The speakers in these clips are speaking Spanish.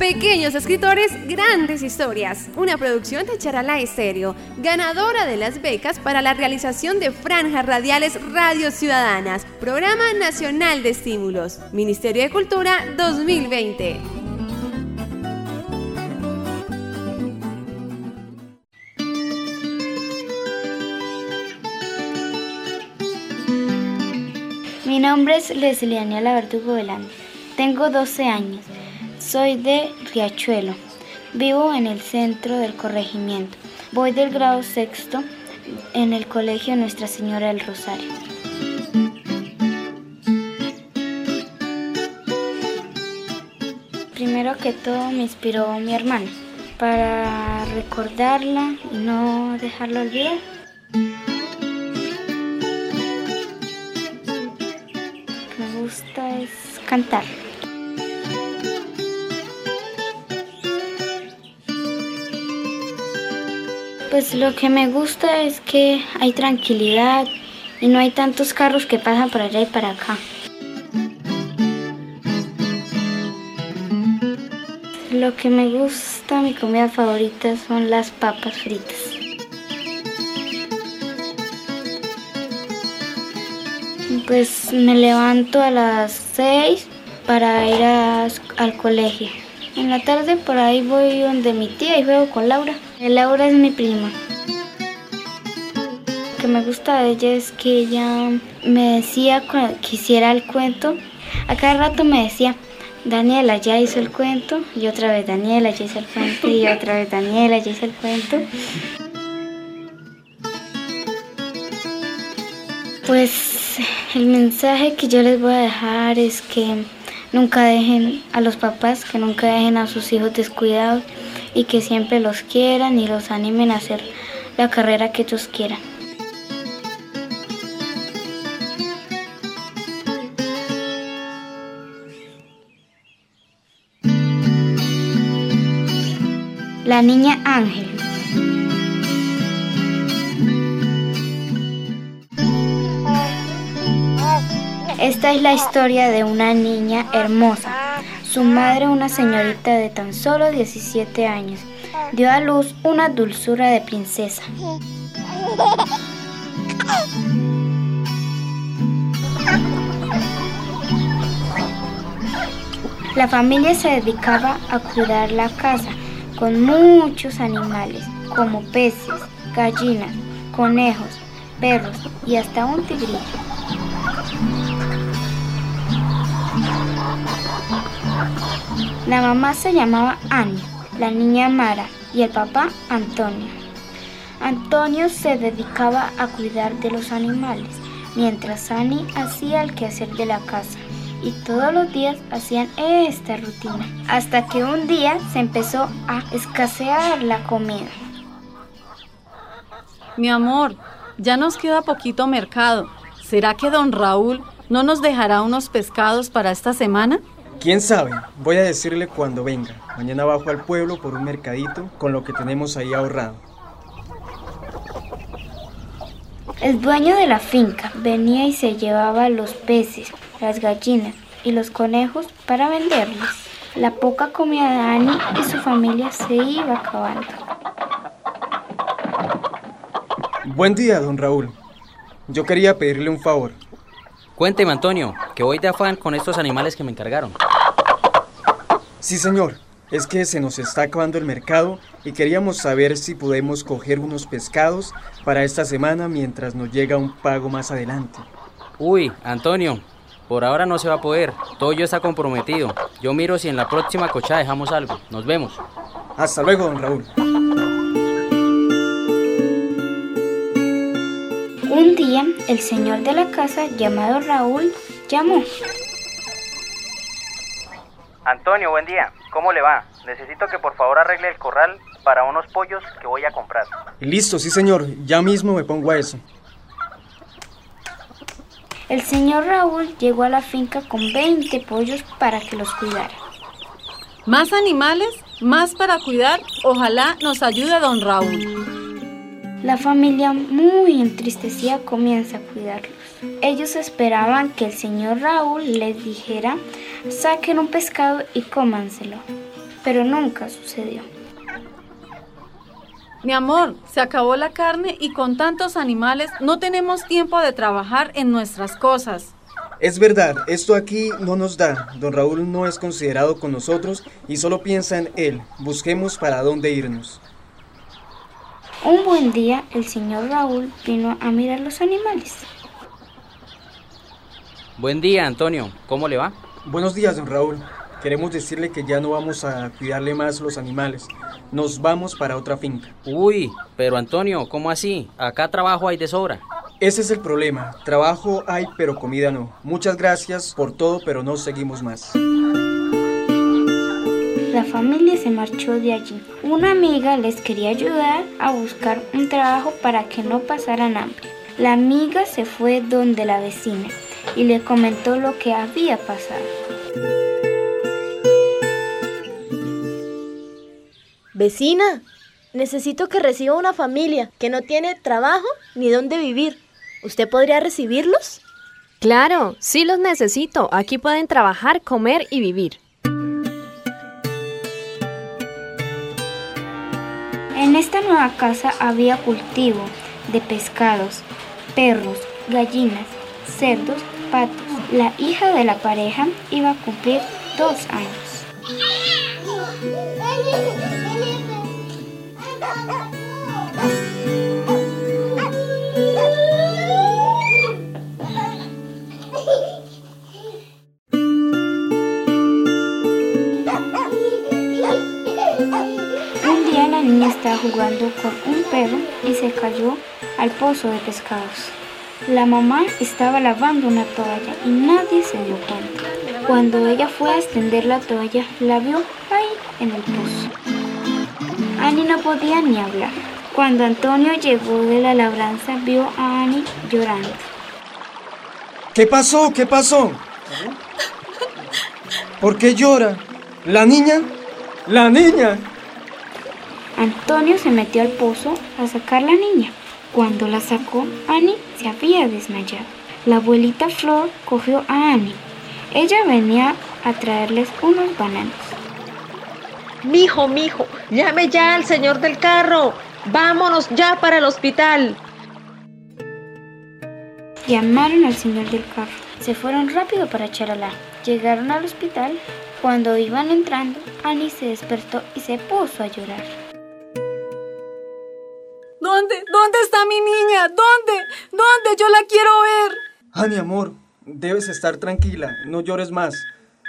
Pequeños escritores, grandes historias. Una producción de Charala Estéreo, ganadora de las becas para la realización de franjas radiales Radio Ciudadanas, Programa Nacional de Estímulos, Ministerio de Cultura 2020. Mi nombre es Leslie Daniela Verdugo Velán. Tengo 12 años. Soy de Riachuelo. Vivo en el centro del corregimiento. Voy del grado sexto en el colegio Nuestra Señora del Rosario. Primero que todo me inspiró mi hermana para recordarla y no dejarla olvidar. Me gusta es cantar. Pues lo que me gusta es que hay tranquilidad y no hay tantos carros que pasan por allá y para acá. Lo que me gusta, mi comida favorita son las papas fritas. Pues me levanto a las 6 para ir al colegio. En la tarde por ahí voy donde mi tía y juego con Laura. Eh, Laura es mi prima. Lo que me gusta de ella es que ella me decía cuando quisiera el cuento. A cada rato me decía, Daniela ya hizo el cuento. Y otra vez Daniela ya hizo el cuento. Y otra vez Daniela ya hizo el cuento. Pues el mensaje que yo les voy a dejar es que nunca dejen a los papás, que nunca dejen a sus hijos descuidados y que siempre los quieran y los animen a hacer la carrera que ellos quieran. La niña Ángel. Esta es la historia de una niña hermosa. Su madre, una señorita de tan solo 17 años, dio a luz una dulzura de princesa. La familia se dedicaba a cuidar la casa con muchos animales, como peces, gallinas, conejos, perros y hasta un tigrillo. La mamá se llamaba Annie, la niña Mara y el papá Antonio. Antonio se dedicaba a cuidar de los animales, mientras Annie hacía el quehacer de la casa. Y todos los días hacían esta rutina, hasta que un día se empezó a escasear la comida. Mi amor, ya nos queda poquito mercado. ¿Será que don Raúl no nos dejará unos pescados para esta semana? ¿Quién sabe? Voy a decirle cuando venga. Mañana bajo al pueblo por un mercadito con lo que tenemos ahí ahorrado. El dueño de la finca venía y se llevaba los peces, las gallinas y los conejos para venderlos. La poca comida de Annie y su familia se iba acabando. Buen día, don Raúl. Yo quería pedirle un favor. Cuénteme, Antonio, que voy de afán con estos animales que me encargaron. Sí, señor. Es que se nos está acabando el mercado y queríamos saber si podemos coger unos pescados para esta semana mientras nos llega un pago más adelante. Uy, Antonio, por ahora no se va a poder. Todo yo está comprometido. Yo miro si en la próxima cocha dejamos algo. Nos vemos. Hasta luego, don Raúl. Un día, el señor de la casa, llamado Raúl, llamó. Antonio, buen día. ¿Cómo le va? Necesito que por favor arregle el corral para unos pollos que voy a comprar. Listo, sí, señor. Ya mismo me pongo a eso. El señor Raúl llegó a la finca con 20 pollos para que los cuidara. ¿Más animales? ¿Más para cuidar? Ojalá nos ayude don Raúl. La familia, muy entristecida, comienza a cuidarlos. Ellos esperaban que el señor Raúl les dijera, saquen un pescado y cómanselo. pero nunca sucedió. Mi amor, se acabó la carne y con tantos animales no tenemos tiempo de trabajar en nuestras cosas. Es verdad, esto aquí no nos da. Don Raúl no es considerado con nosotros y solo piensa en él. Busquemos para dónde irnos. Un buen día el señor Raúl vino a mirar los animales. Buen día, Antonio. ¿Cómo le va? Buenos días, don Raúl. Queremos decirle que ya no vamos a cuidarle más los animales. Nos vamos para otra finca. Uy, pero Antonio, ¿cómo así? Acá trabajo hay de sobra. Ese es el problema. Trabajo hay, pero comida no. Muchas gracias por todo, pero no seguimos más. La familia se marchó de allí. Una amiga les quería ayudar a buscar un trabajo para que no pasaran hambre. La amiga se fue donde la vecina y le comentó lo que había pasado. Vecina, necesito que reciba una familia que no tiene trabajo ni dónde vivir. ¿Usted podría recibirlos? Claro, sí los necesito. Aquí pueden trabajar, comer y vivir. En esta nueva casa había cultivo de pescados, perros, gallinas, cerdos, patos. La hija de la pareja iba a cumplir dos años. Jugando con un perro y se cayó al pozo de pescados. La mamá estaba lavando una toalla y nadie se dio cuenta. Cuando ella fue a extender la toalla, la vio ahí en el pozo. Annie no podía ni hablar. Cuando Antonio llegó de la labranza, vio a Annie llorando. ¿Qué pasó? ¿Qué pasó? ¿Por qué llora? ¿La niña? ¡La niña! Antonio se metió al pozo a sacar la niña. Cuando la sacó, Annie se había desmayado. La abuelita Flor cogió a Annie. Ella venía a traerles unos bananos. Mijo, mijo, llame ya al señor del carro. Vámonos ya para el hospital. Llamaron al señor del carro. Se fueron rápido para Charalá. Llegaron al hospital. Cuando iban entrando, Annie se despertó y se puso a llorar. Está mi niña? ¿Dónde? ¿Dónde? Yo la quiero ver. Ani, amor, debes estar tranquila. No llores más.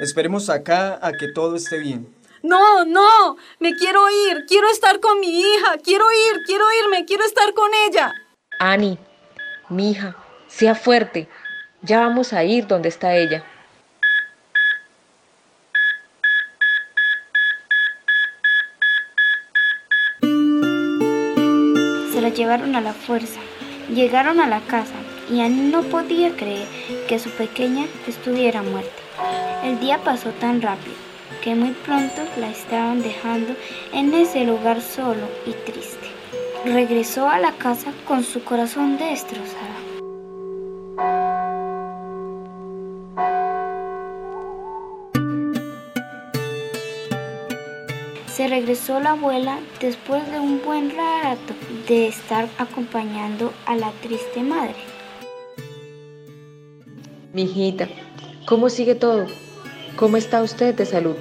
Esperemos acá a que todo esté bien. No, no, me quiero ir. Quiero estar con mi hija. Quiero ir, quiero irme, quiero estar con ella. Ani, mi hija, sea fuerte. Ya vamos a ir donde está ella. Llevaron a la fuerza. Llegaron a la casa y Annie no podía creer que su pequeña estuviera muerta. El día pasó tan rápido que muy pronto la estaban dejando en ese lugar solo y triste. Regresó a la casa con su corazón destrozado. Regresó la abuela después de un buen rato de estar acompañando a la triste madre. Mijita, ¿cómo sigue todo? ¿Cómo está usted de salud?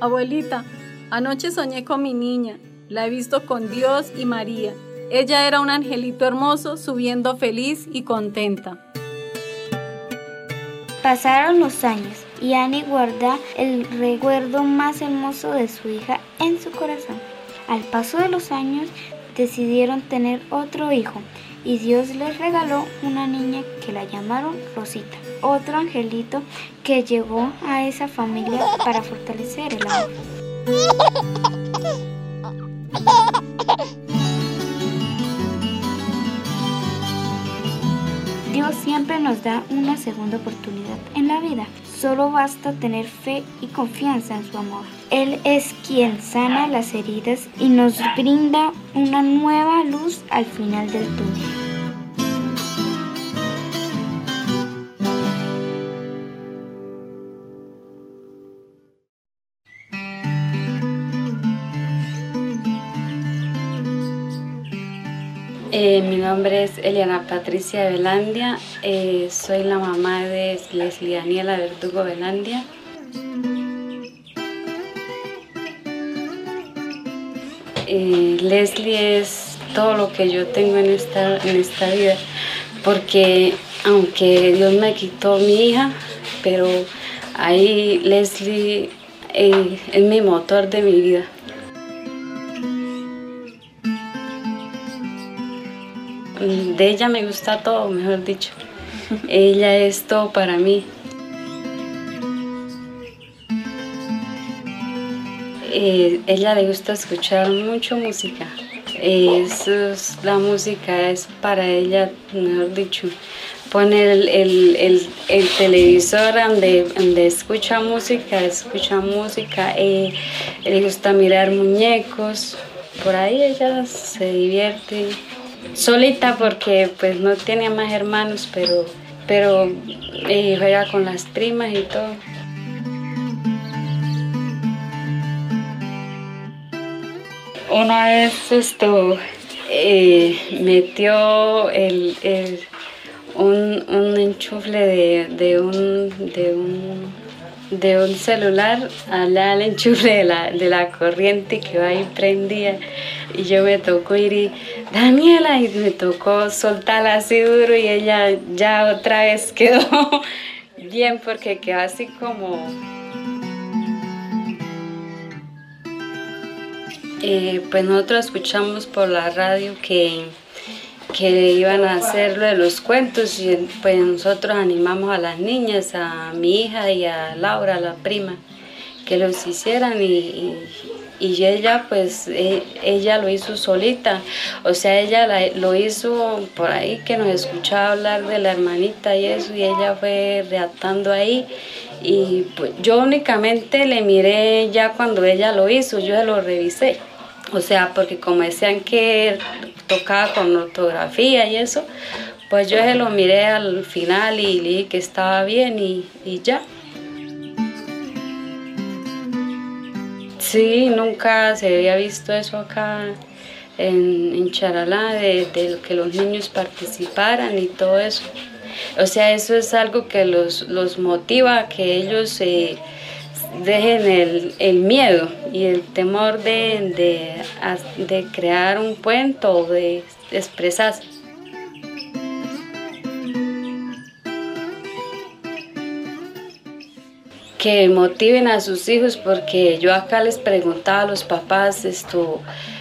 Abuelita, anoche soñé con mi niña. La he visto con Dios y María. Ella era un angelito hermoso subiendo feliz y contenta. Pasaron los años y Annie guarda el recuerdo más hermoso de su hija en su corazón. Al paso de los años decidieron tener otro hijo y Dios les regaló una niña que la llamaron Rosita, otro angelito que llegó a esa familia para fortalecer el amor. Dios siempre nos da una segunda oportunidad en la vida. Solo basta tener fe y confianza en su amor. Él es quien sana las heridas y nos brinda una nueva luz al final del túnel. Eh, mi nombre es Eliana Patricia Velandia, eh, soy la mamá de Leslie Daniela Verdugo Velandia. Eh, Leslie es todo lo que yo tengo en esta, en esta vida, porque aunque Dios me quitó mi hija, pero ahí Leslie es mi motor de mi vida. De ella me gusta todo, mejor dicho. ella es todo para mí. Eh, ella le gusta escuchar mucho música. Es, la música es para ella, mejor dicho, poner el, televisor donde, escucha música, escucha música, eh, le gusta mirar muñecos, por ahí ella se divierte solita porque pues no tiene más hermanos, pero, pero eh, juega con las primas y todo. Una vez esto eh, metió el, un, un, enchufle de, un, de, un, de un celular al enchufle de la, de la corriente que va ahí prendida. Y yo me tocó ir y Daniela y me tocó soltarla así duro y ella ya otra vez quedó bien porque quedó así como Eh, pues nosotros escuchamos por la radio que, que iban a hacer lo de los cuentos y pues nosotros animamos a las niñas, a mi hija y a Laura, la prima, que los hicieran y, y, ella pues e, ella lo hizo solita, o sea ella lo hizo por ahí que nos escuchaba hablar de la hermanita y eso y ella fue reactando ahí y pues yo únicamente le miré ya cuando ella lo hizo, yo se lo revisé. O sea, porque como decían que tocaba con ortografía y eso, pues yo se lo miré al final y le dije que estaba bien y, ya. Sí, nunca se había visto eso acá en, en Charalá, de, que los niños participaran y todo eso. O sea, eso es algo que los, los motiva que ellos se dejen el, miedo y el temor de, de, crear un cuento o de expresarse. que motiven a sus hijos porque yo acá les preguntaba a los papás esto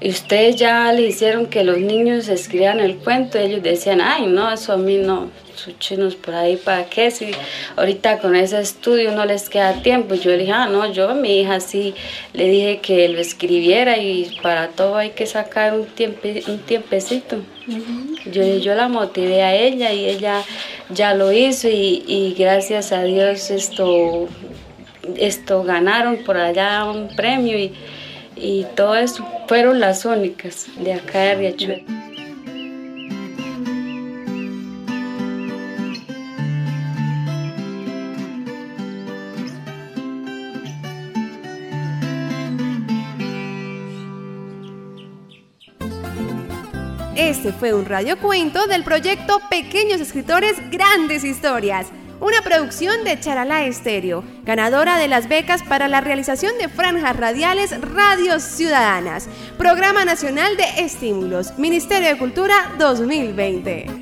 y ustedes ya le hicieron que los niños escriban el cuento ellos decían ay no eso a mí no chinos por ahí, ¿para qué? Si ahorita con ese estudio no les queda tiempo. Yo le dije, ah, no, yo a mi hija sí le dije que lo escribiera y para todo hay que sacar un, un tiempecito. yo, yo la motivé a ella y ella ya lo hizo y, gracias a Dios esto, esto ganaron por allá un premio y, y todo eso. Fueron las únicas de acá de Riachuelo. Este fue un radiocuento del proyecto Pequeños Escritores Grandes Historias, una producción de Charalá Estéreo, ganadora de las becas para la realización de franjas radiales Radios Ciudadanas, Programa Nacional de Estímulos, Ministerio de Cultura 2020.